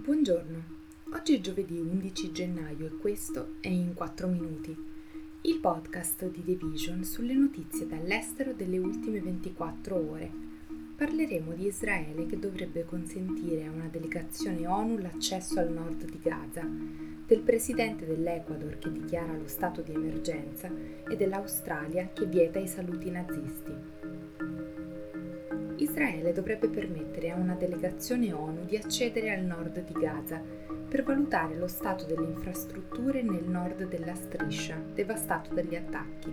Buongiorno, oggi è giovedì 11 gennaio e questo è In 4 Minuti, il podcast di The Vision sulle notizie dall'estero delle ultime 24 ore. Parleremo di Israele che dovrebbe consentire a una delegazione ONU l'accesso al nord di Gaza, del presidente dell'Ecuador che dichiara lo stato di emergenza e dell'Australia che vieta i saluti nazisti. Israele dovrebbe permettere a una delegazione ONU di accedere al nord di Gaza per valutare lo stato delle infrastrutture nel nord della striscia, devastato dagli attacchi.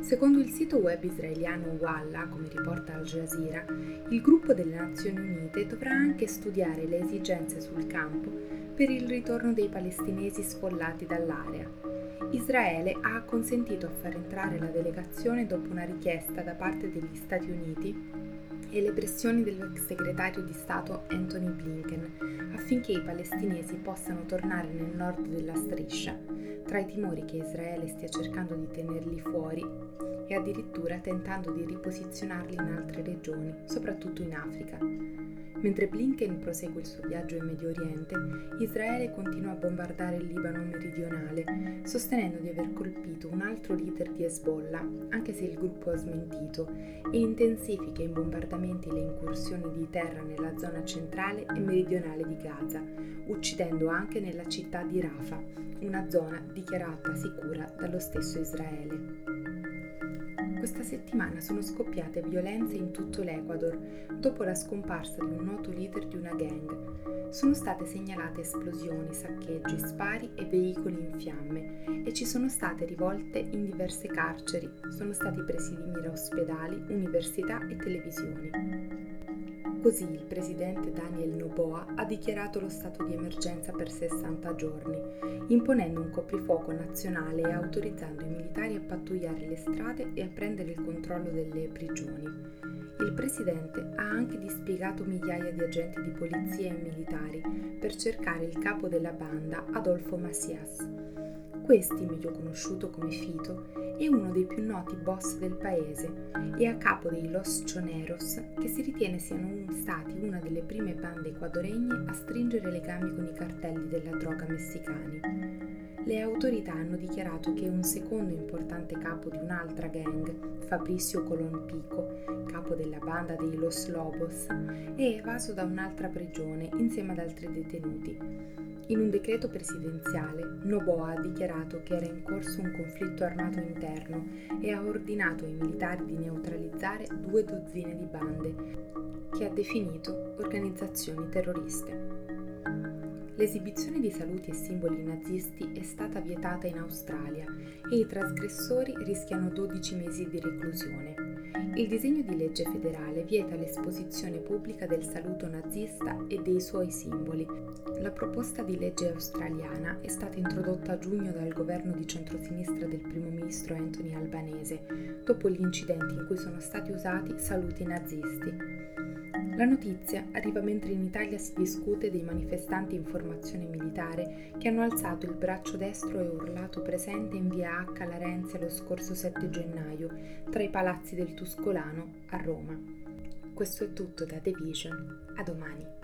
Secondo il sito web israeliano Walla, come riporta Al Jazeera, il gruppo delle Nazioni Unite dovrà anche studiare le esigenze sul campo per il ritorno dei palestinesi sfollati dall'area. Israele ha acconsentito a far entrare la delegazione dopo una richiesta da parte degli Stati Uniti e le pressioni dell'ex segretario di Stato Anthony Blinken affinché i palestinesi possano tornare nel nord della striscia, tra i timori che Israele stia cercando di tenerli fuori e addirittura tentando di riposizionarli in altre regioni, soprattutto in Africa. Mentre Blinken prosegue il suo viaggio in Medio Oriente, Israele continua a bombardare il Libano meridionale, sostenendo di aver colpito un altro leader di Hezbollah, anche se il gruppo ha smentito, e intensifica i bombardamenti le incursioni di terra nella zona centrale e meridionale di Gaza, uccidendo anche nella città di Rafah, una zona dichiarata sicura dallo stesso Israele. Questa settimana sono scoppiate violenze in tutto l'Ecuador dopo la scomparsa di un noto leader di una gang. Sono state segnalate esplosioni, saccheggi, spari e veicoli in fiamme e ci sono state rivolte in diverse carceri, sono stati presi di mira ospedali, università e televisioni. Così il presidente Daniel Noboa ha dichiarato lo stato di emergenza per 60 giorni, imponendo un coprifuoco nazionale e autorizzando i militari a pattugliare le strade e a prendere il controllo delle prigioni. Il presidente ha anche dispiegato migliaia di agenti di polizia e militari per cercare il capo della banda, Adolfo Macias. Questi, meglio conosciuto come Fito, è uno dei più noti boss del paese e a capo dei Los Choneros, che si ritiene siano stati una delle prime bande equadoregne a stringere legami con i cartelli della droga messicani. Le autorità hanno dichiarato che un secondo importante capo di un'altra gang, Fabricio Colon Pico, capo della banda dei Los Lobos, è evaso da un'altra prigione insieme ad altri detenuti. In un decreto presidenziale, Noboa ha dichiarato che era in corso un conflitto armato interno e ha ordinato ai militari di neutralizzare due dozzine di bande, che ha definito organizzazioni terroriste. L'esibizione di saluti e simboli nazisti è stata vietata in Australia e i trasgressori rischiano 12 mesi di reclusione. Il disegno di legge federale vieta l'esposizione pubblica del saluto nazista e dei suoi simboli. La proposta di legge australiana è stata introdotta a giugno dal governo di centrosinistra del primo ministro Anthony Albanese, dopo gli incidenti in cui sono stati usati saluti nazisti. La notizia arriva mentre in Italia si discute dei manifestanti in formazione militare che hanno alzato il braccio destro e urlato presente in via H Larenzia lo scorso 7 gennaio, tra i palazzi del Tuscolano a Roma. Questo è tutto da The Vision. A domani.